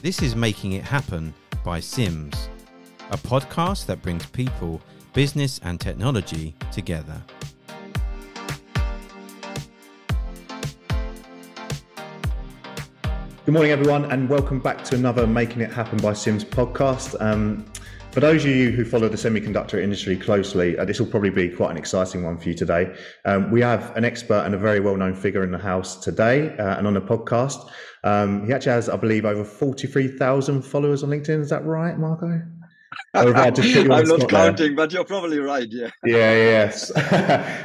This is Making It Happen by Simms, a podcast that brings people, business, and technology together. Good morning, everyone, and welcome back to another Making It Happen by Simms podcast. Um, for those of you who follow the semiconductor industry closely, uh, this will probably be quite an exciting one for you today. Um, we have an expert and a very well known figure in the house today uh, and on the podcast. Um, he actually has, I believe, over 43,000 followers on LinkedIn. Is that right, Marco? I'm not counting, there. but you're probably right. Yeah. Yeah. Yes.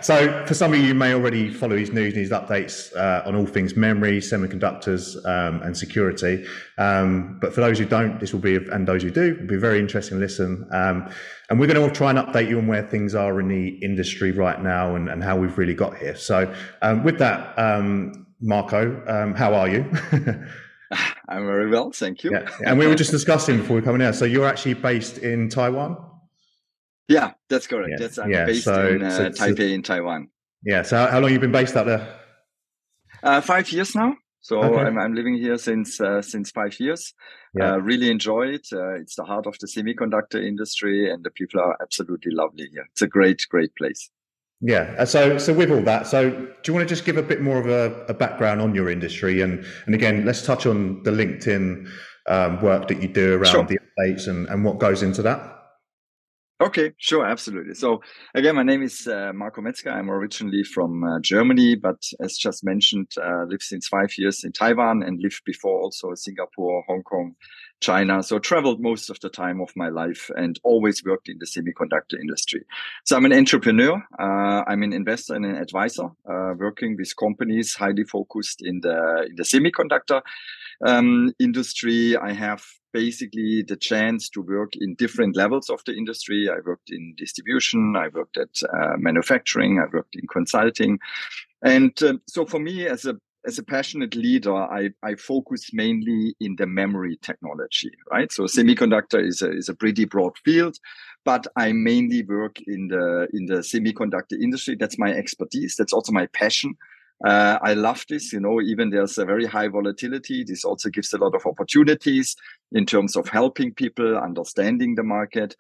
so, for some of you, may already follow his news and his updates uh, on all things memory, semiconductors, um, and security. Um, but for those who don't, this will be, and those who do, will be very interesting to listen. Um, and we're going to try and update you on where things are in the industry right now and, and how we've really got here. So, um, with that, um, Marco, um, how are you? I'm very well, thank you. Yeah. And we were just discussing before we come in here. So you're actually based in Taiwan? Yeah, that's correct. Yeah. That's I'm yeah. based so, in uh, so, Taipei so, in Taiwan. Yeah. So how, how long have you been based out there? Uh, five years now. So okay. I'm, I'm living here since uh, since five years. Yeah. Uh, really enjoy it. Uh, it's the heart of the semiconductor industry, and the people are absolutely lovely here. It's a great, great place. Yeah. Uh, so, so with all that, so do you want to just give a bit more of a, a background on your industry, and and again, let's touch on the LinkedIn um, work that you do around sure. the updates and and what goes into that. Okay, sure, absolutely. So again, my name is uh, Marco Mezger. I'm originally from uh, Germany, but as just mentioned, uh, lived since five years in Taiwan and lived before also Singapore, Hong Kong, China. So traveled most of the time of my life and always worked in the semiconductor industry. So I'm an entrepreneur. Uh, I'm an investor and an advisor, uh, working with companies highly focused in the in the semiconductor um, industry. I have basically the chance to work in different levels of the industry. I worked in distribution, I worked at uh, manufacturing, I worked in consulting. And uh, so for me as a as a passionate leader, I, I focus mainly in the memory technology, right? So semiconductor is a, is a pretty broad field, but I mainly work in the, in the semiconductor industry. That's my expertise. That's also my passion. Uh, I love this. You know, even there's a very high volatility. This also gives a lot of opportunities in terms of helping people understanding the market.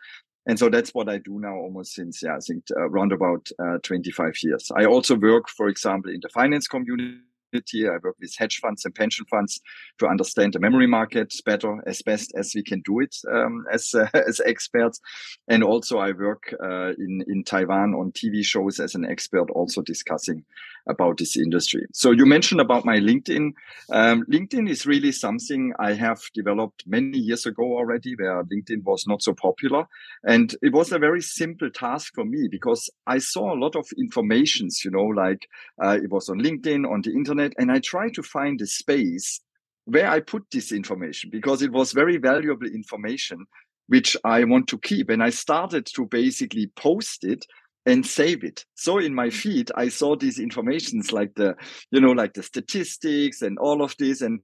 And so that's what I do now almost since, yeah, I think uh, around about uh, 25 years. I also work, for example, in the finance community I work with hedge funds and pension funds to understand the memory market better as best as we can do it um, as uh, as experts. And also, I work uh, in in Taiwan on TV shows as an expert, also discussing about this industry. So you mentioned about my LinkedIn. Um, LinkedIn is really something I have developed many years ago already, where LinkedIn was not so popular, and it was a very simple task for me because I saw a lot of informations. You know, like uh, it was on LinkedIn, on the internet and I tried to find a space where I put this information because it was very valuable information which I want to keep. And I started to basically post it and save it. So in my feed, I saw these informations like the, you know, like the statistics and all of this. And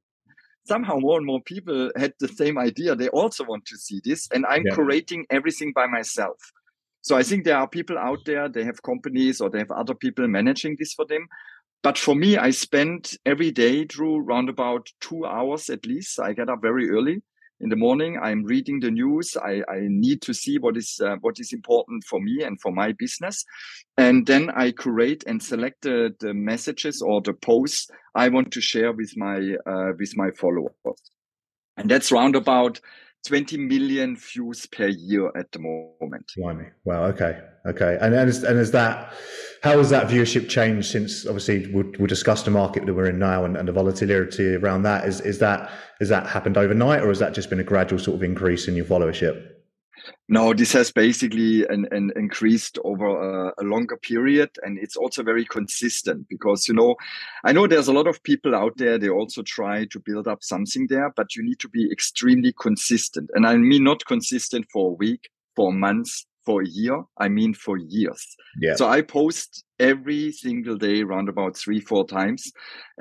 somehow more and more people had the same idea. They also want to see this. And I'm yeah. curating everything by myself. So I think there are people out there, they have companies or they have other people managing this for them. But for me, I spend every day, Drew, around about two hours at least. I get up very early in the morning. I'm reading the news. I, I need to see what is uh, what is important for me and for my business, and then I curate and select the, the messages or the posts I want to share with my uh, with my followers. And that's round about 20 million views per year at the moment. Blimey. Wow. Okay. Okay. And and is, and is that how has that viewership changed since obviously we'll, we'll discuss the market that we're in now and, and the volatility around that. Is is that has that happened overnight or has that just been a gradual sort of increase in your followership? No, this has basically an, an increased over a, a, longer period, and it's also very consistent because you know, I know there's a lot of people out there. They also try to build up something there, but you need to be extremely consistent, and I mean not consistent for a week, for months, for a year. I mean for years. Yeah. So I post every single day around about three four times.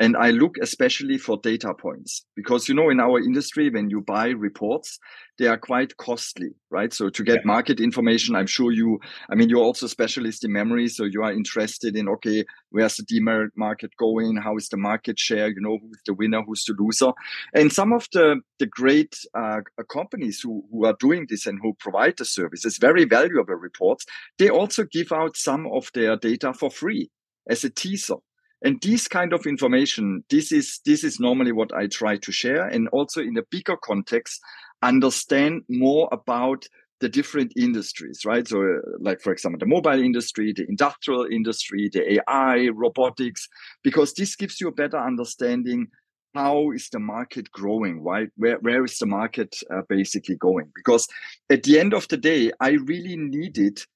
And i look especially for data points because you know in our industry when you buy reports they are quite costly right? So to get yeah. market information i'm sure you i mean you're also specialist in memory so you are interested in okay where's the demerit market going? How is the market share? You know who's the winner? Who's the loser? And some of the the great uh, companies who, who are doing this and who provide the services very valuable reports they also give out some of their data for free as a teaser and this kind of information this is this is normally what i try to share and also in a bigger context understand more about the different industries, right? So, uh, like for example, the mobile industry, the industrial industry, the AI, robotics, because this gives you a better understanding how is the market growing right where, where is the market uh, basically going because at the end of the day i really need it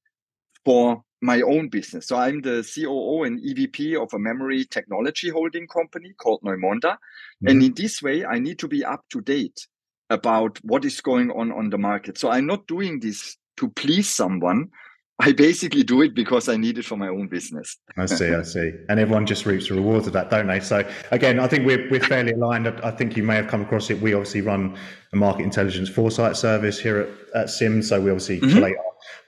for my own business so i'm the coo and evp of a memory technology holding company called neumonda mm-hmm. and in this way i need to be up to date about what is going on on the market. So I'm not doing this to please someone. I basically do it because I need it for my own business. I see, I see. And everyone just reaps the rewards of that, don't they? So again, I think we're, we're fairly aligned. I think you may have come across it. We obviously run a market intelligence foresight service here at, at Simms. So we obviously mm-hmm. collate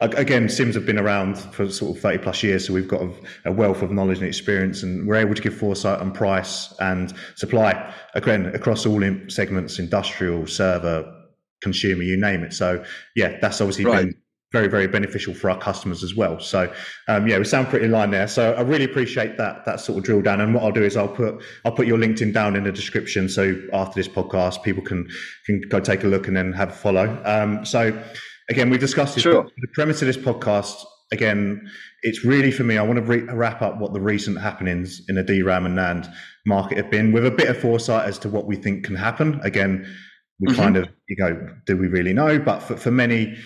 again, Simms have been around for sort of 30 plus years, so we've got a, wealth of knowledge and experience, and we're able to give foresight on price and supply again across all segments, industrial, server, consumer, you name it. So yeah, that's obviously right. been very, very beneficial for our customers as well. So um, yeah, we sound pretty in line there. So I really appreciate that that sort of drill down. And what I'll do is I'll put I'll put your LinkedIn down in the description, so after this podcast, people can can go take a look and then have a follow. Um, so again, we've discussed this. Sure. The premise of this podcast, again, it's really for me. I want to re- wrap up what the recent happenings in the DRAM and NAND market have been with a bit of foresight as to what we think can happen. Again, we mm-hmm. kind of you go, do we really know? But for, for many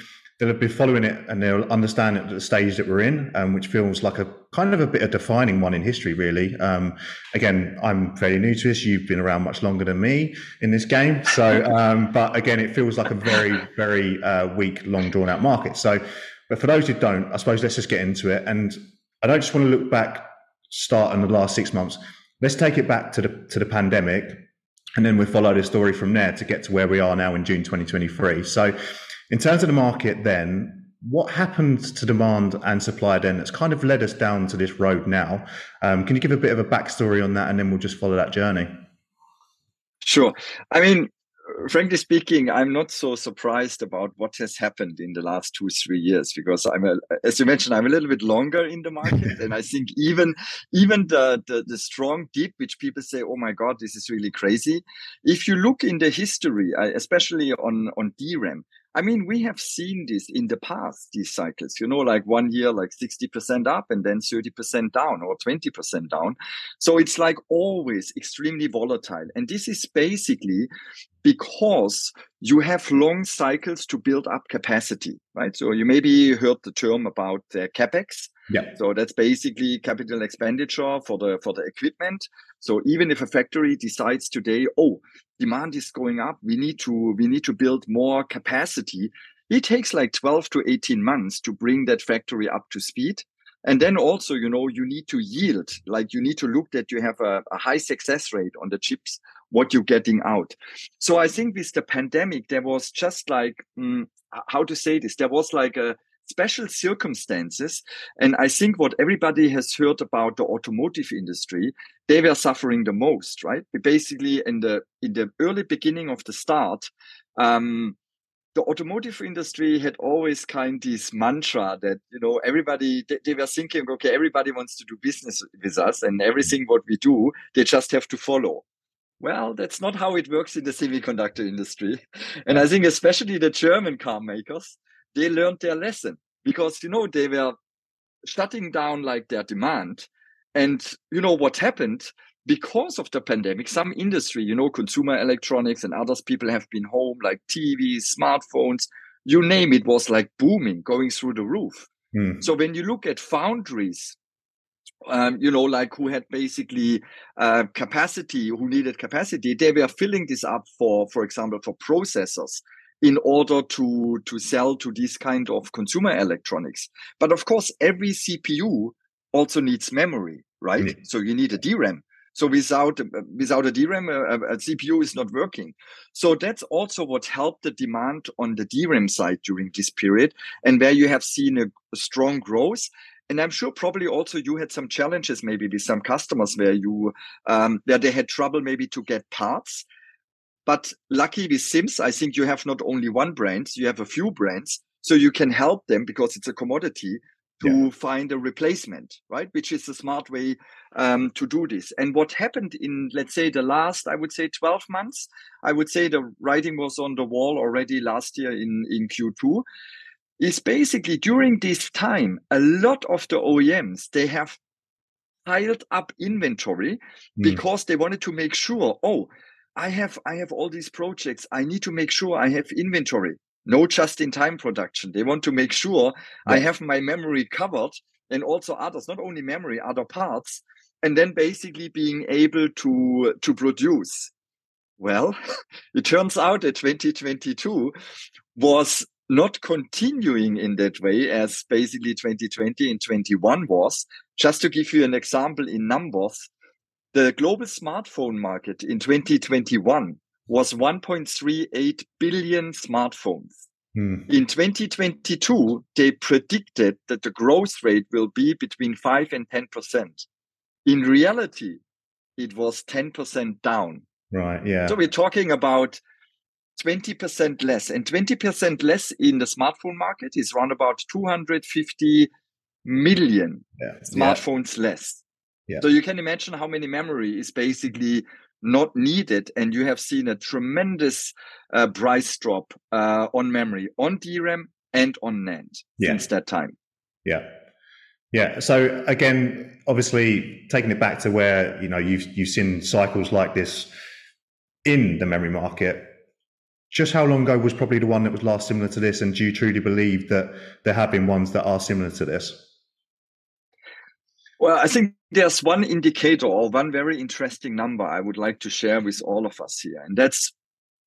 have been following it and they'll understand at the stage that we're in, um, which feels like a kind of a bit of defining one in history, really. Um, again, I'm fairly new to this. You've been around much longer than me in this game. So, um, but again, it feels like a very, very uh, weak, long drawn out market. So, but for those who don't, I suppose let's just get into it. And I don't just want to look back, start in the last six months. Let's take it back to the, to the pandemic. And then we follow the story from there to get to where we are now in June 2023. So, in terms of the market, then, what happened to demand and supply then that's kind of led us down to this road now? Um, can you give a bit of a backstory on that and then we'll just follow that journey? Sure. I mean, frankly speaking, I'm not so surprised about what has happened in the last two, three years because I'm, a, as you mentioned, I'm a little bit longer in the market, and I think even even the, the the strong dip, which people say, "Oh my God, this is really crazy." If you look in the history, especially on on DRAM, I mean, we have seen this in the past, these cycles, you know, like one year, like 60% up and then 30% down or 20% down. So it's like always extremely volatile. And this is basically because you have long cycles to build up capacity, right? So you maybe heard the term about the capex. Yeah. So that's basically capital expenditure for the for the equipment. So even if a factory decides today, oh, demand is going up, we need to we need to build more capacity. It takes like 12 to 18 months to bring that factory up to speed. And then also, you know, you need to yield, like you need to look that you have a, a high success rate on the chips, what you're getting out. So I think with the pandemic, there was just like, mm, how to say this? There was like a, special circumstances. And I think what everybody has heard about the automotive industry, they were suffering the most, right? Basically, in the in the early beginning of the start, um, the automotive industry had always kind of this mantra that you know everybody they, they, were thinking okay everybody wants to do business with us and everything what we do they just have to follow. Well that's not how it works in the semiconductor industry. And i think especially the german car makers they learned their lesson because you know they were shutting down like their demand. And you know what happened because of the pandemic some industry you know consumer electronics and others people have been home like tvs smartphones you name it was like booming going through the roof mm. so when you look at foundries um, you know, like who had basically uh, capacity, who needed capacity, they were filling this up for, for example, for processors in order to to sell to this kind of consumer electronics. But of course, every CPU also needs memory, right? Yeah. So you need a DRAM. So without without a DRAM, a, a, CPU is not working. So that's also what helped the demand on the DRAM side during this period, and where you have seen a, strong growth. And I'm sure probably also you had some challenges maybe with some customers where you um, where they had trouble maybe to get parts. But lucky with Simms, I think you have not only one brand, you have a few brands, so you can help them because it's a commodity to yeah. find a replacement, right? Which is a smart way um, to do this. And what happened in, let's say, the last, I would say, 12 months, I would say the writing was on the wall already last year in, in Q2, is basically during this time, a lot of the OEMs, they have piled up inventory mm. because they wanted to make sure, oh, I have I have all these projects. I need to make sure I have inventory no just in time production. They want to make sure yeah. I have my memory covered and also others, not only memory, other parts, and then basically being able to, to produce. Well, it turns out that 2022 was not continuing in that way as basically 2020 and 21 was. Just to give you an example in numbers, the global smartphone market in 2021 was 1.38 billion smartphones. Hmm. In 2022, they predicted that the growth rate will be between 5 and 10%. In reality, it was 10% down. Right, yeah. So we're talking about 20% less. And 20% less in the smartphone market is around about 250 million yeah. smartphones yeah. less. Yeah. So you can imagine how many memory is basically not needed and you have seen a tremendous uh, price drop uh, on memory on DRAM and on NAND yeah. since that time. Yeah. Yeah. So again, obviously taking it back to where, you know, you've you've seen cycles like this in the memory market. Just how long ago was probably the one that was last similar to this? And do you truly believe that there have been ones that are similar to this? Well, I think there's one indicator or one very interesting number I would like to share with all of us here, and that's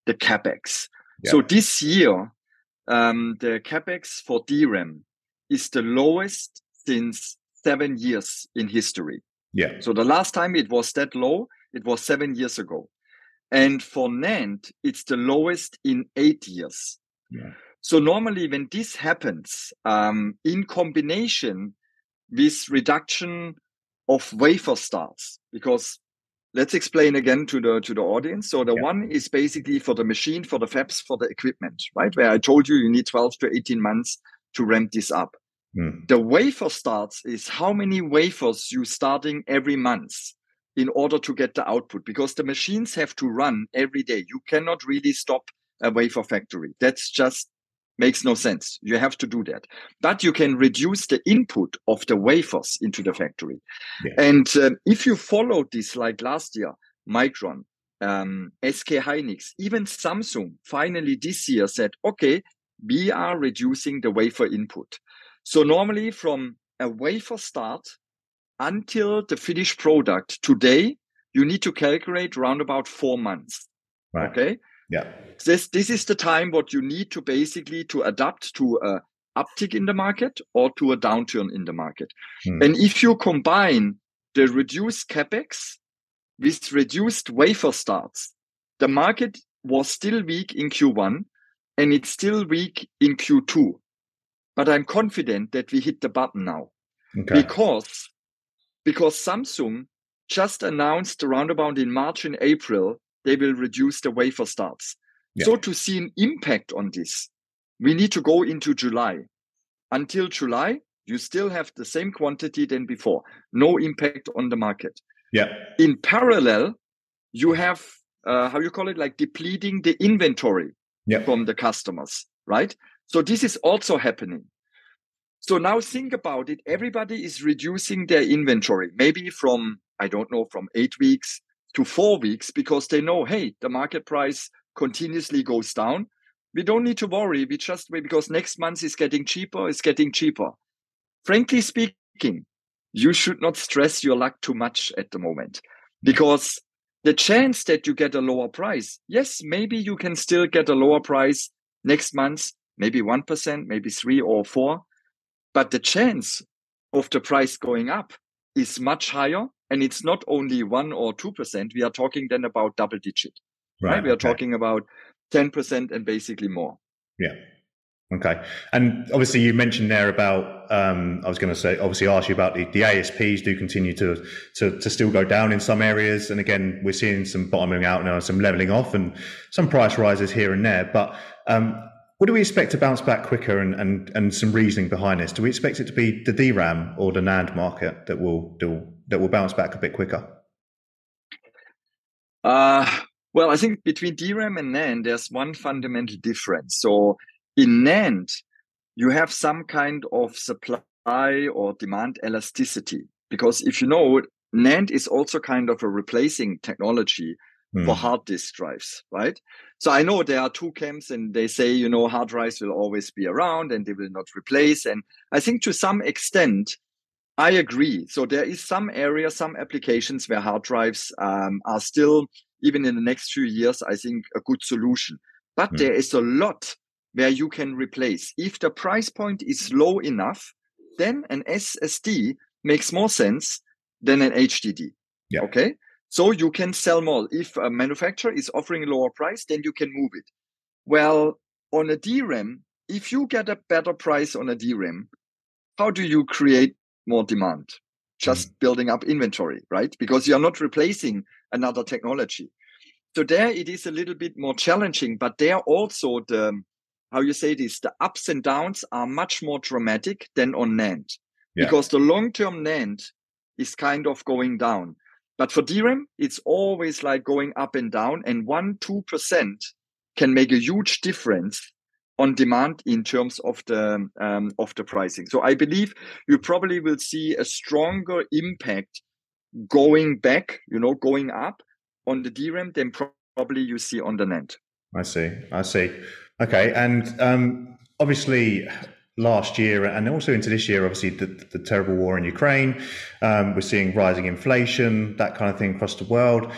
the capex. Yeah. So this year, um, the capex for DRAM is the lowest since seven years in history. Yeah. So the last time it was that low, it was seven years ago. And for NAND, it's the lowest in eight years. Yeah. So normally when this happens, um, in combination with reduction of wafer starts because let's explain again to the to the audience. So the yeah. one is basically for the machine for the fabs for the equipment right? Where i told you you need 12 to 18 months to ramp this up. Mm. the wafer starts is how many wafers you starting every month in order to get the output because the machines have to run every day. You cannot really stop a wafer factory. That's just makes no sense. You have to do that. But you can reduce the input of the wafers into the factory. Yeah. And um, if you follow this, like last year, Micron, um, SK Hynix, even Samsung finally this year said, okay, we are reducing the wafer input. So normally from a wafer start until the finished product today, you need to calculate around about four months. Right. Okay. Yeah. This this is the time what you need to basically to adapt to a uptick in the market or to a downturn in the market. Hmm. And if you combine the reduced capex with reduced wafer starts, the market was still weak in Q1 and it's still weak in Q2. But I'm confident that we hit the button now. Okay. Because because Samsung just announced around about in March and April they will reduce the wafer starts. Yeah. So to see an impact on this, we need to go into July. Until July, you still have the same quantity than before. No impact on the market. Yeah. In parallel, you have uh, how you call it, like depleting the inventory yeah. from the customers, right? So this is also happening. So now think about it. Everybody is reducing their inventory, maybe from, I don't know, from eight weeks to four weeks because they know, hey, the market price continuously goes down. We don't need to worry. We just wait because next month is getting cheaper, it's getting cheaper. Frankly speaking, you should not stress your luck too much at the moment because the chance that you get a lower price, yes, maybe you can still get a lower price next month, maybe 1%, maybe 3 or 4. But the chance of the price going up is much higher. And it's not only one or 2%. We are talking then about double digit, right? right? We are okay. talking about 10% and basically more. Yeah. Okay. And obviously, you mentioned there about, um, I was going to say, obviously, ask you about the, the ASPs do continue to, to, to still go down in some areas. And again, we're seeing some bottoming out now, some leveling off, and some price rises here and there. But um, what do we expect to bounce back quicker and, and, and some reasoning behind this? Do we expect it to be the DRAM or the NAND market that will, do, that will bounce back a bit quicker? Uh, well, I think between DRAM and NAND, there's one fundamental difference. So in NAND, you have some kind of supply or demand elasticity. Because if you know, NAND is also kind of a replacing technology mm. for hard disk drives, right? So I know there are two camps and they say, you know, hard drives will always be around and they will not replace. And I think to some extent, I agree. So there is some area, some applications where hard drives um, are still, even in the next few years, I think a good solution. But mm. there is a lot where you can replace. If the price point is low enough, then an SSD makes more sense than an HDD. Yeah. Okay. So you can sell more. If a manufacturer is offering a lower price, then you can move it. Well, on a DRAM, if you get a better price on a DRAM, how do you create more demand? Just mm. building up inventory, right? Because you're not replacing another technology. So there it is a little bit more challenging, but there also the how you say this, the ups and downs are much more dramatic than on NAND. Yeah. Because the long-term NAND is kind of going down. But for DRAM, it's always like going up and down, and one, two percent can make a huge difference on demand in terms of the um, of the pricing. So I believe you probably will see a stronger impact going back, you know, going up on the DRAM than probably you see on the NAND. I see. I see. Okay, and um, obviously last year and also into this year, obviously the, the terrible war in Ukraine, um, we're seeing rising inflation, that kind of thing across the world.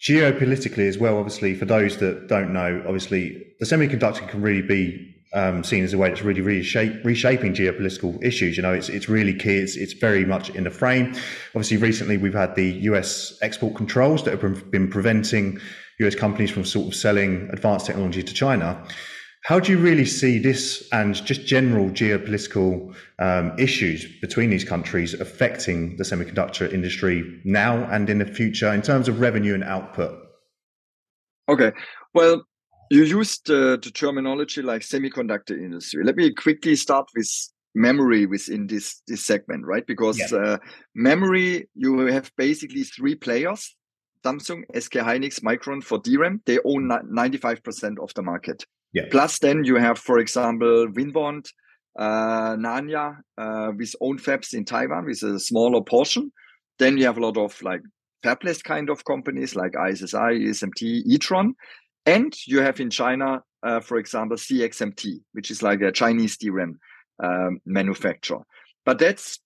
Geopolitically as well, obviously, for those that don't know, obviously the semiconductor can really be um, seen as a way that's really reshaping geopolitical issues. You know, it's it's really key. It's it's very much in the frame. Obviously, recently we've had the U.S. export controls that have been preventing US companies from sort of selling advanced technology to China. How do you really see this and just general geopolitical um, issues between these countries affecting the semiconductor industry now and in the future in terms of revenue and output? Okay. Well, you used uh, the terminology like semiconductor industry. Let me quickly start with memory within this this segment, right? Because yeah. uh, memory, you have basically three players Samsung, SK Hynix, Micron for DRAM, they own 95% of the market. Yeah. Plus, then you have, for example, Winbond, uh, Nanya uh, with own fabs in Taiwan with a smaller portion. Then you have a lot of like fabless kind of companies like ISSI, ESMT, Etron. And you have in China, uh, for example, CXMT, which is like a Chinese DRAM um, manufacturer. But that's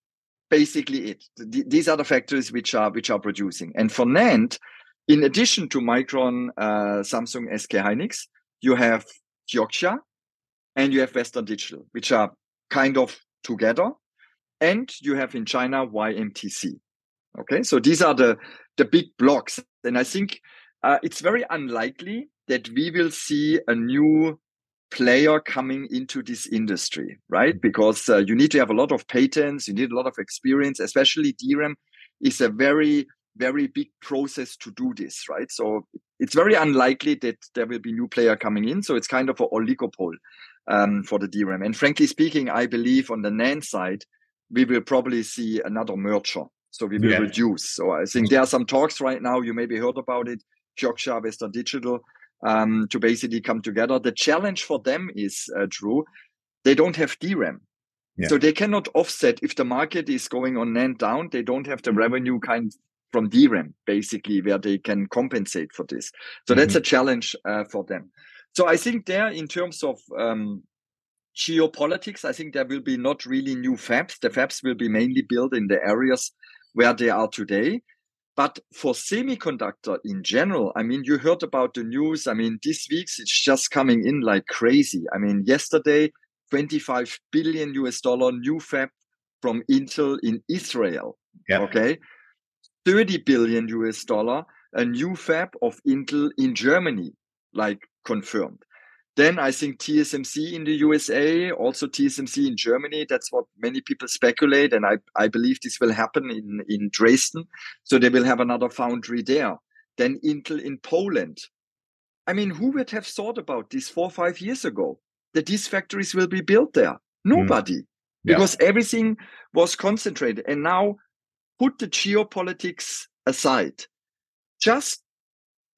basically it. these are the factories which are which are producing. And for NAND, in addition to Micron, uh, Samsung, SK Hynix, you have Kioxia and you have Western Digital, which are kind of together. And you have in China YMTC. Okay, so these are the the big blocks, and I think uh, it's very unlikely that we will see a new player coming into this industry, right? Because uh, you need to have a lot of patents, you need a lot of experience, especially DRAM is a very, very big process to do this, right? So it's very unlikely that there will be new player coming in. So it's kind of an oligopoly um, for the DRAM. And frankly speaking, I believe on the NAND side, we will probably see another merger. So we will yeah. reduce. So I think there are some talks right now. You maybe heard about it. Kioxia, Western Digital, um, to basically come together. The challenge for them is, uh, Drew, they don't have DRAM. Yeah. So they cannot offset if the market is going on NAND down, they don't have the revenue kind from DRAM, basically, where they can compensate for this. So mm-hmm. that's a challenge uh, for them. So I think there, in terms of um, geopolitics, I think there will be not really new fabs. The fabs will be mainly built in the areas where they are today. But for semiconductor in general, I mean, you heard about the news. I mean, this week it's just coming in like crazy. I mean, yesterday, 25 billion US dollar new fab from Intel in Israel. Yep. Okay. 30 billion US dollar, a new fab of Intel in Germany, like confirmed. Then I think TSMC in the USA, also TSMC in Germany. That's what many people speculate. And I, I believe this will happen in, in Dresden. So they will have another foundry there. Then Intel in Poland. I mean, who would have thought about this four or five years ago that these factories will be built there? Nobody. Mm. Yeah. Because everything was concentrated. And now put the geopolitics aside. Just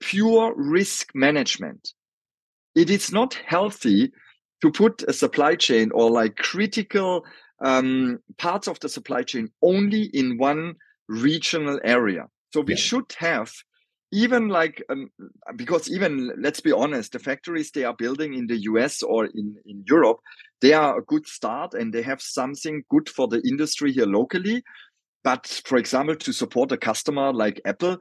pure risk management it is not healthy to put a supply chain or like critical um, parts of the supply chain only in one regional area. So we yeah. should have even like um, because even let's be honest, the factories they are building in the US or in in Europe, they are a good start and they have something good for the industry here locally. But for example, to support a customer like Apple,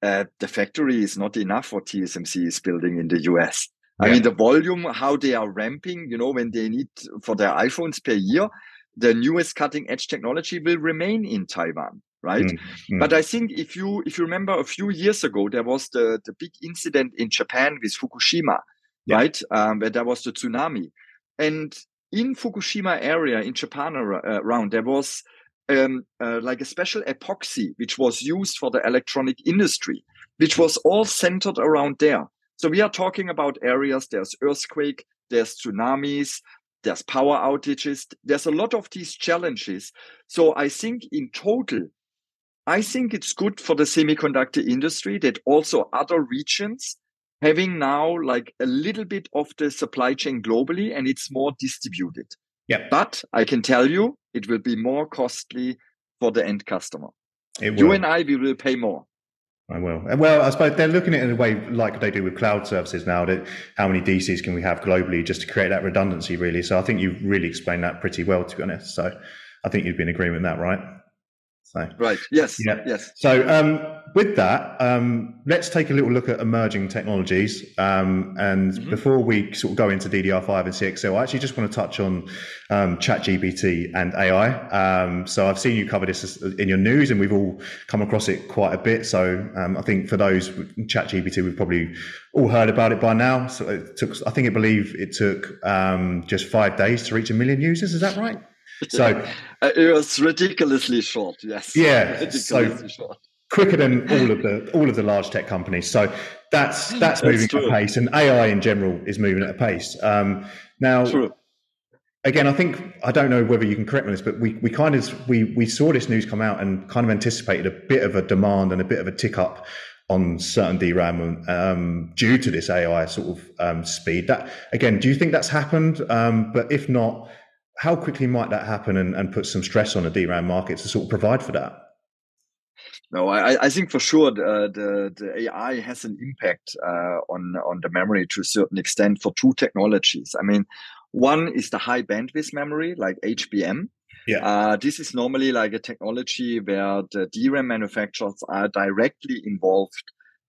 uh, the factory is not enough what TSMC is building in the US. I mean, the volume, how they are ramping, you know, when they need for their iPhones per year, the newest cutting edge technology will remain in Taiwan, right? Mm-hmm. But I think if you if you remember a few years ago, there was the the big incident in Japan with Fukushima, yeah. right? Um, where there was the tsunami, and in Fukushima area in Japan uh, around there was um, uh, like a special epoxy which was used for the electronic industry, which was all centered around there. So we are talking about areas, there's earthquake, there's tsunamis, there's power outages. There's a lot of these challenges. So I think in total, I think it's good for the semiconductor industry that also other regions having now like a little bit of the supply chain globally and it's more distributed. Yeah. But I can tell you it will be more costly for the end customer. You and I, we will pay more. I will. Well, I suppose they're looking at it in a way like they do with cloud services now. That how many DCs can we have globally just to create that redundancy, really. So I think you've really explained that pretty well, to be honest. So I think you'd be in agreement with that, right? So right, yes, yeah. yes. So um, with that, um, let's take a little look at emerging technologies. Um, and mm-hmm. before we sort of go into DDR5 and CXL, I actually just want to touch on um, ChatGPT and AI. Um, so I've seen you cover this in your news, and we've all come across it quite a bit. So um, I think for those ChatGPT, we've probably all heard about it by now. So it took, I think, I believe it took um, just five days to reach a million users. Is that right? So uh, it was ridiculously short. Yes. Yeah. Ridiculously so short. quicker than all of the all of the large tech companies. So that's that's moving at a pace, and AI in general is moving at a pace. Um, now. True. Again, I think I don't know whether you can correct me on this, but we, we kind of we we saw this news come out and kind of anticipated a bit of a demand and a bit of a tick up on certain DRAM um, due to this AI sort of um, speed. That again, do you think that's happened? Um, but if not, how quickly might that happen and, and put some stress on the DRAM market to sort of provide for that? No, I, I think for sure the, the, the AI has an impact uh, on on the memory to a certain extent for two technologies. I mean, one is the high bandwidth memory like HBM. Yeah. Uh, this is normally like a technology where the DRAM manufacturers are directly involved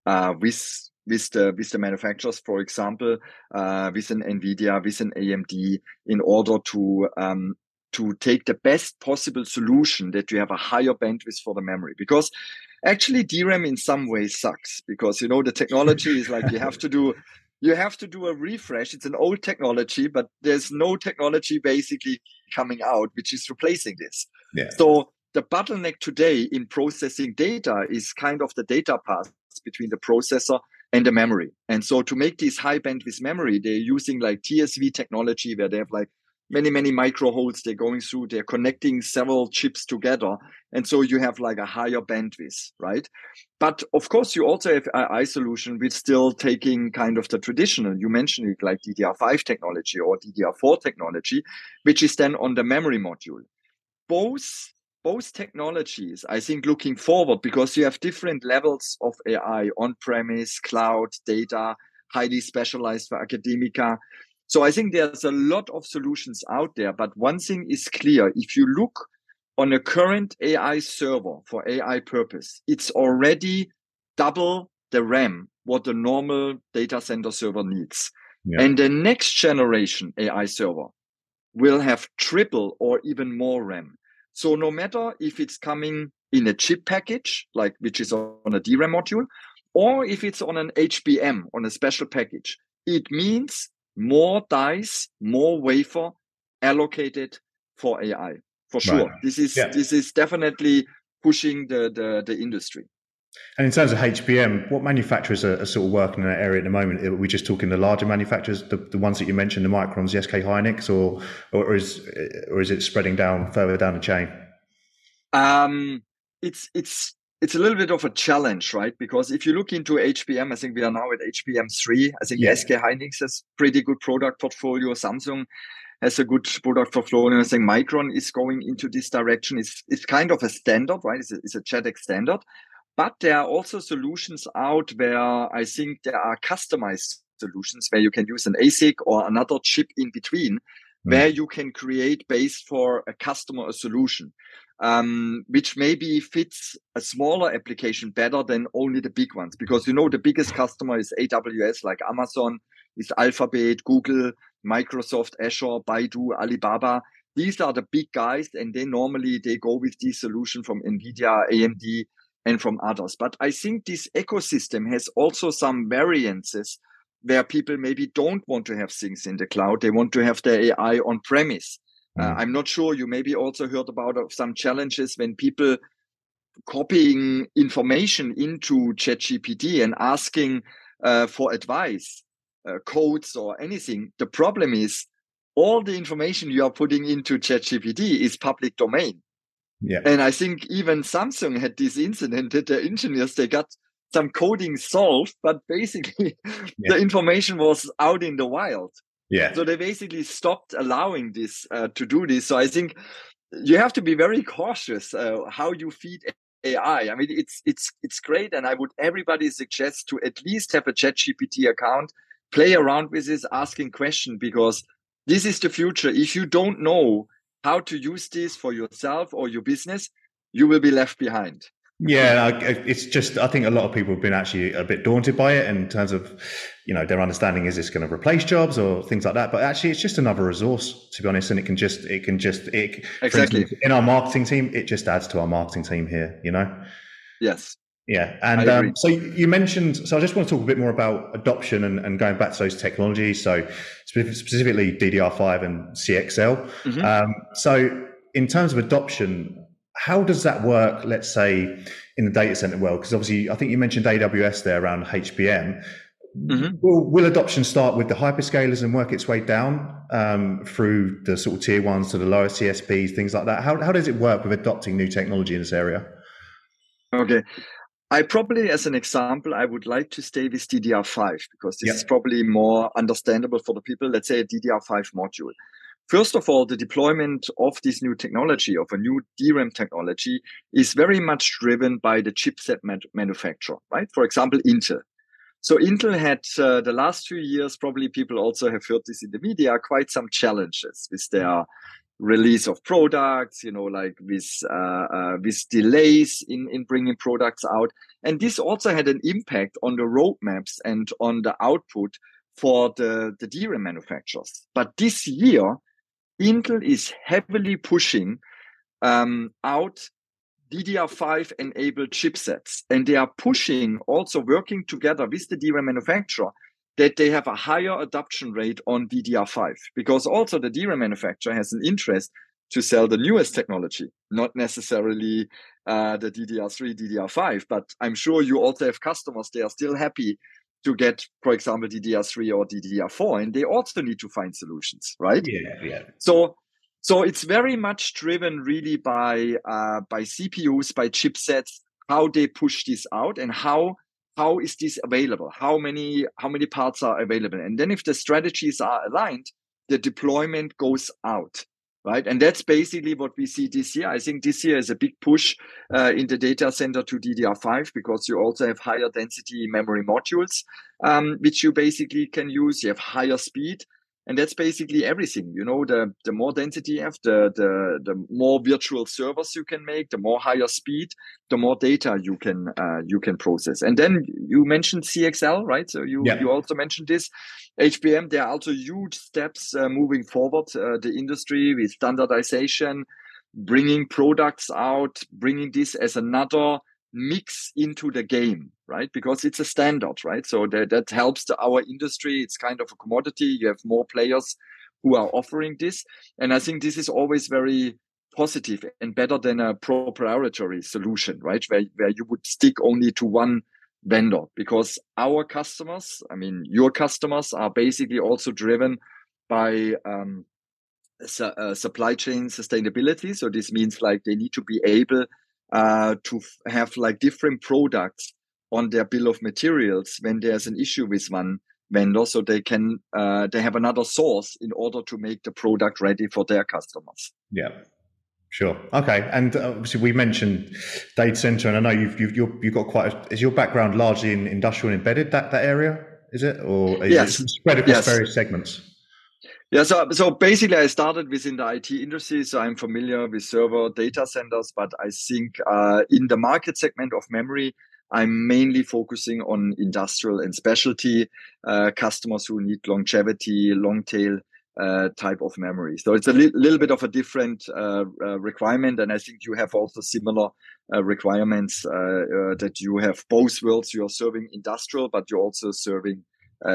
uh, with with the with the manufacturers, for example, uh, with an NVIDIA, with an AMD, in order to um, to take the best possible solution that you have a higher bandwidth for the memory. Because actually, DRAM in some ways sucks because you know the technology is like you have to do you have to do a refresh. It's an old technology, but there's no technology basically coming out which is replacing this. Yeah. So the bottleneck today in processing data is kind of the data path between the processor and the memory. And so to make this high bandwidth memory, they're using like TSV technology where they have like many, many micro holes they're going through. They're connecting several chips together. And so you have like a higher bandwidth, right? But of course, you also have AI solution which still taking kind of the traditional, you mentioned it like DDR5 technology or DDR4 technology, which is then on the memory module. Both both technologies, I think, looking forward, because you have different levels of AI on premise, cloud, data, highly specialized for academia. So I think there's a lot of solutions out there. But one thing is clear if you look on a current AI server for AI purpose, it's already double the RAM what the normal data center server needs. Yeah. And the next generation AI server will have triple or even more RAM. So no matter if it's coming in a chip package, like which is on a DRAM module, or if it's on an HBM, on a special package, it means more dice, more wafer allocated for AI. For sure. Right. This is yeah. this is definitely pushing the, the, the industry. And in terms of HBM, what manufacturers are, are, sort of working in that area at the moment? Are we just talking the larger manufacturers, the, the ones that you mentioned, the Microns, the SK Hynix, or or is or is it spreading down further down the chain? Um, it's it's it's a little bit of a challenge, right? Because if you look into HBM, I think we are now at HBM three. I think yeah. SK Hynix has pretty good product portfolio. Samsung has a good product portfolio. I think Micron is going into this direction. It's it's kind of a standard, right? It's a, it's a JEDEC standard. But there are also solutions out where I think there are customized solutions where you can use an ASIC or another chip in between, mm. where you can create based for a customer a solution, um, which maybe fits a smaller application better than only the big ones. Because you know the biggest customer is AWS, like Amazon, is Alphabet, Google, Microsoft, Azure, Baidu, Alibaba. These are the big guys, and they normally they go with this solution from NVIDIA, AMD, and from others. But I think this ecosystem has also some variances where people maybe don't want to have things in the cloud. They want to have their AI on premise. Uh, mm. Uh, I'm not sure. You maybe also heard about some challenges when people copying information into ChatGPT and asking uh, for advice, uh, codes or anything. The problem is all the information you are putting into ChatGPT is public domain. Yeah. And I think even Samsung had this incident that their engineers they got some coding solved, but basically yeah. the information was out in the wild. Yeah. So they basically stopped allowing this uh, to do this. So I think you have to be very cautious uh, how you feed AI. I mean, it's it's it's great, and I would everybody suggest to at least have a ChatGPT account, play around with this, asking question because this is the future. If you don't know how to use this for yourself or your business, you will be left behind. Yeah, it's just I think a lot of people have been actually a bit daunted by it in terms of, you know, their understanding is this going to replace jobs or things like that. But actually, it's just another resource to be honest, and it can just it can just it exactly instance, in our marketing team, it just adds to our marketing team here. You know. Yes. Yeah, and um, so you mentioned. So I just want to talk a bit more about adoption and, and going back to those technologies. So specifically DDR5 and CXL. Mm-hmm. Um, so in terms of adoption, how does that work? Let's say in the data center world, because obviously I think you mentioned AWS there around HBM. Mm-hmm. Will, will, adoption start with the hyperscalers and work its way down um, through the sort of tier ones to the lower CSPs, things like that? How, how does it work with adopting new technology in this area? Okay. I probably, as an example, I would like to stay with DDR5 because this yep. is probably more understandable for the people. Let's say a DDR5 module. First of all, the deployment of this new technology, of a new DRAM technology, is very much driven by the chipset manufacturer, right? For example, Intel. So Intel had uh, the last few years, probably people also have heard this in the media, quite some challenges with their release of products, you know, like with uh, uh, with delays in in bringing products out, and this also had an impact on the roadmaps and on the output for the the DRAM manufacturers. But this year, Intel is heavily pushing um, out DDR5 enabled chipsets, and they are pushing also working together with the DRAM manufacturer that they have a higher adoption rate on DDR5 because also the DRAM manufacturer has an interest to sell the newest technology, not necessarily uh, the DDR3, DDR5. But I'm sure you also have customers, they are still happy to get, for example, DDR3 or DDR4, and they also need to find solutions, right? Yeah, yeah. So, so it's very much driven really by uh, by CPUs, by chipsets, how they push this out, and how how is this available? How many how many parts are available? And then if the strategies are aligned the deployment goes out right? And that's basically what we see this year. I think this year is a big push uh, in the data center to ddr5 because you also have higher density memory modules um, which you basically can use. You have higher speed and that's basically everything you know the the more density you have the the the more virtual servers you can make the more higher speed the more data you can uh, you can process. And then you mentioned cxl right? So you yeah. you also mentioned this. Hbm there are also huge steps uh, moving forward uh, the industry with standardization bringing products out, bringing this as another mix into the game, right? Because it's a standard, right? So that, that helps the, our industry. It's kind of a commodity. You have more players who are offering this. And I think this is always very positive and better than a proprietary solution, right? Where, where you would stick only to one vendor because our customers, I mean, your customers are basically also driven by um, su- uh, supply chain sustainability. So this means like they need to be able uh, to have like different products on their bill of materials when there's an issue with one vendor so they can uh, they have another source in order to make the product ready for their customers yeah Sure. Okay. And uh, obviously, we mentioned data center, and I know you've you've you've got quite. A, is your background largely in industrial and embedded that that area? Is it or is yes. it spread across yes. various segments? Yeah. So so basically, I started within the IT industry, so I'm familiar with server data centers. But I think uh, in the market segment of memory, I'm mainly focusing on industrial and specialty uh, customers who need longevity, long tail uh, type of memory. So it's a li- little bit of a different uh, uh, requirement, and I think you have also similar uh, requirements uh, uh, that you have both worlds. You're serving industrial, but you're also serving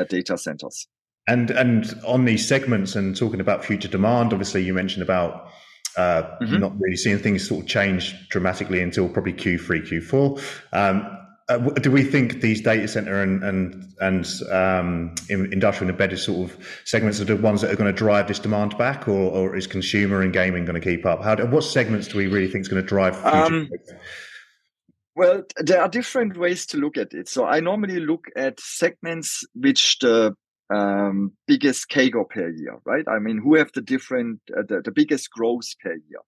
data centers. And and on these segments, and talking about future demand, obviously you mentioned about. Mm-hmm. Not really seeing things sort of change dramatically until probably Q3, Q4. Um, uh, do we think these data center and and and um, industrial embedded sort of segments are the ones that are going to drive this demand back, or, or is consumer and gaming going to keep up? How what segments do we really think is going to drive? Um, well, there are different ways to look at it. So I normally look at segments which the um, biggest CAGR per year, right? I mean, who have the different uh, the, the biggest growth per year,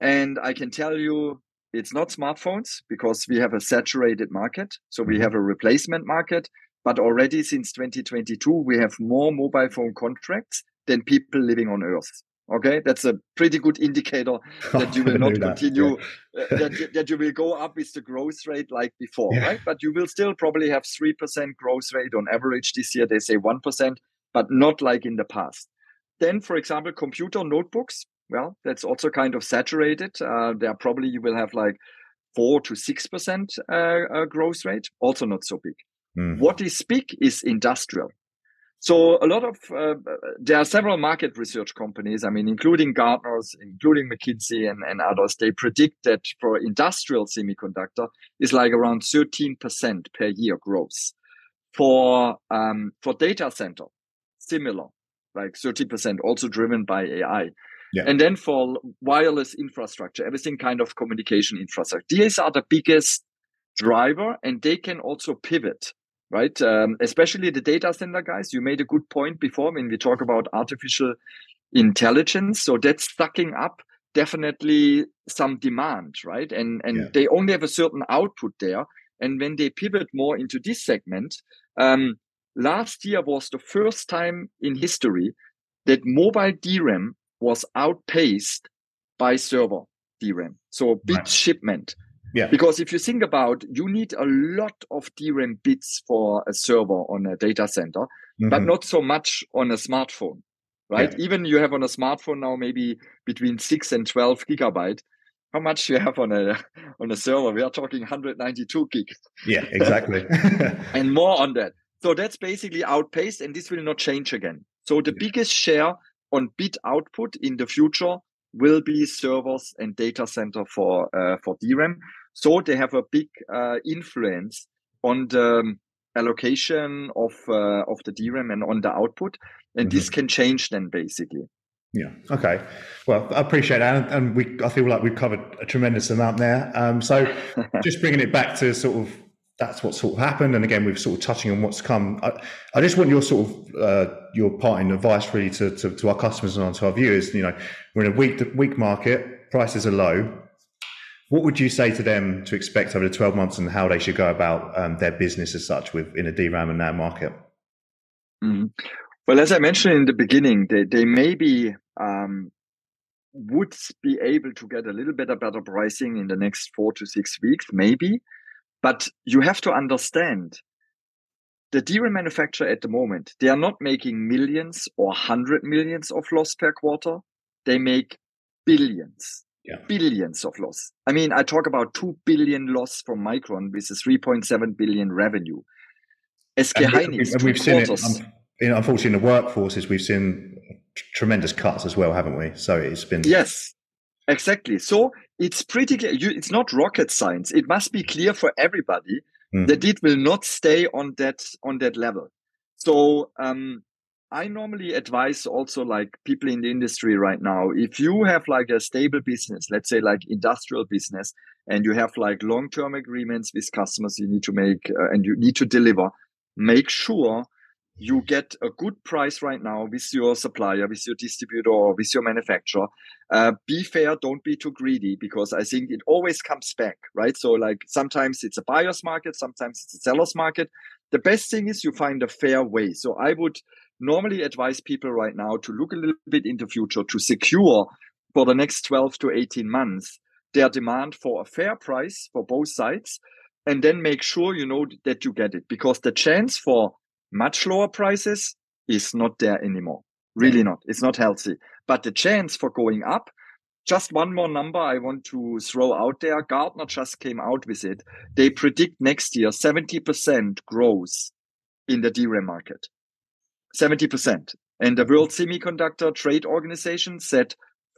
and I can tell you it's not smartphones because we have a saturated market. So we mm-hmm. have a replacement market. But already since 2022, we have more mobile phone contracts than people living on Earth. Okay, that's a pretty good indicator that you will not continue, yeah. uh, that, that you will go up with the growth rate like before, yeah. right? But you will still probably have 3% growth rate on average this year. They say 1%, but not like in the past. Then, for example, computer notebooks, well, that's also kind of saturated. Uh, there probably you will have like four to six percent uh, uh, growth rate, also not so big. Mm. What is big is industrial. So a lot of uh, there are several market research companies. I mean, including Gartner's, including McKinsey and, and others. They predict that for industrial semiconductor is like around thirteen percent per year growth. For um, for data center, similar, like thirty percent, also driven by AI. Yeah. And then for wireless infrastructure, everything kind of communication infrastructure. These are the biggest driver and they can also pivot, right? Um, especially the data center guys. You made a good point before when we talk about artificial intelligence. So that's sucking up definitely some demand, right? And and yeah. they only have a certain output there. And when they pivot more into this segment, um, last year was the first time in history that mobile DRAM was outpaced by server DRAM. So bit right. shipment. Yeah. Because if you think about, you need a lot of DRAM bits for a server on a data center, mm-hmm. but not so much on a smartphone, right? Yeah. Even you have on a smartphone now maybe between six and twelve gigabyte. How much you have on a on a server? We are talking 192 gig. Yeah, exactly. and more on that. So that's basically outpaced, and this will not change again. So the yeah. biggest share on bit output in the future will be servers and data center for uh, for DRAM. So they have a big uh, influence on the um, allocation of uh, of the DRAM and on the output, and mm-hmm. this can change then basically. Yeah. Okay. Well, I appreciate that, and we I feel like we've covered a tremendous amount there. Um, so, just bringing it back to sort of that's what sort of happened. And again, we're sort of touching on what's come. I, I just want your sort of uh, your part in advice really to, to, to, our customers and to our viewers. You know, we're in a weak weak market, prices are low. What would you say to them to expect over the twelve months and how they should go about um, their business as such with in a DRAM and NAND market? Mm. Well, as I mentioned in the beginning, they they maybe um, would be able to get a little bit of better pricing in the next four to six weeks, maybe. But you have to understand the DRAM manufacturer at the moment, they are not making millions or hundred millions of loss per quarter. They make billions yeah. billions of loss. I mean, I talk about 2 billion loss from Micron with a 3.7 billion revenue. SK Hynix, and we've seen um, quarters. it, you know, unfortunately, in the workforces, we've seen tremendous cuts as well, haven't we? So it's been. Yes, exactly. So it's pretty clear. You, it's not rocket science. It must be clear for everybody mm. that it will not stay on that on that level. So um, I normally advise also like people in the industry right now, if you have like a stable business, let's say like industrial business, and you have like long term agreements with customers you need to make uh, and you need to deliver, make sure you get a good price right now with your supplier, with your distributor, or with your manufacturer. Uh, be fair, don't be too greedy because I think it always comes back, right? So, like sometimes it's a buyer's market, sometimes it's a seller's market. The best thing is you find a fair way. So, I would normally advise people right now to look a little bit into the future to secure for the next 12 to 18 months their demand for a fair price for both sides and then make sure you know that you get it because the chance for much lower prices is not there anymore really not it's not healthy but the chance for going up just one more number I want to throw out there. Gartner just came out with it. They predict next year 70% growth in the DRAM market. 70%. And the World Semiconductor Trade Organization said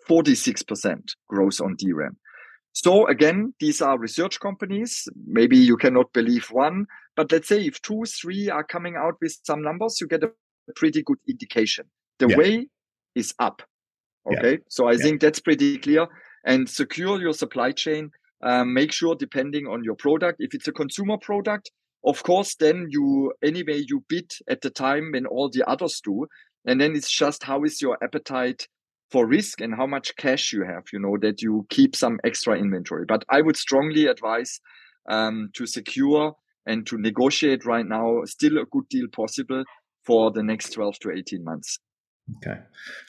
46% growth on DRAM. So again, these are research companies. Maybe you cannot believe one, but let's say if two, three are coming out with some numbers, you get a pretty good indication. The yeah. way is up. Okay. Yeah. So I yeah. think that's pretty clear and secure your supply chain. Um, make sure depending on your product, if it's a consumer product, of course, then you anyway you bid at the time when all the others do, and then it's just how is your appetite for risk and how much cash you have. You know that you keep some extra inventory. But I would strongly advise um, to secure and to negotiate right now. Still a good deal possible for the next twelve to eighteen months. Okay.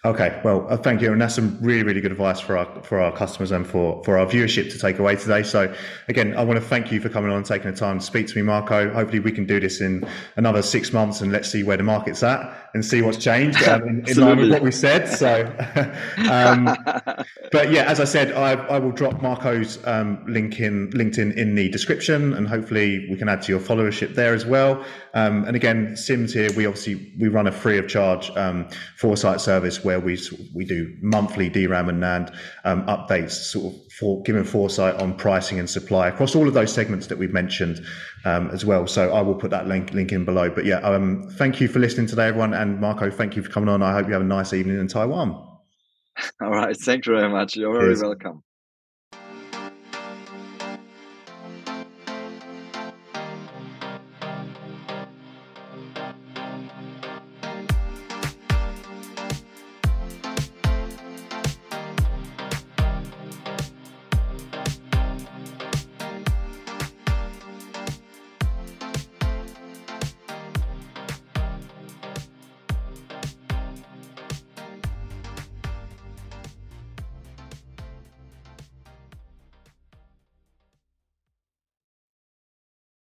Okay. Well, uh, thank you, and that's some really, really good advice for our for our customers and for for our viewership to take away today. So, again, I want to thank you for coming on and taking the time to speak to me, Marco. Hopefully, we can do this in another six months, and let's see where the market's at and see what's changed um, in, in, line with what we said. So, um, but yeah, as I said, I, I will drop Marco's um, link in LinkedIn in the description, and hopefully, we can add to your followership there as well. Um, and again, Simms here, we obviously we run a free of charge um, foresight service where we we do monthly DRAM and NAND um, updates, sort of for giving foresight on pricing and supply across all of those segments that we've mentioned um, as well. So I will put that link link in below. But yeah, um, thank you for listening today, everyone, and Marco, thank you for coming on. I hope you have a nice evening in Taiwan. All right, thank you very much. You're very welcome.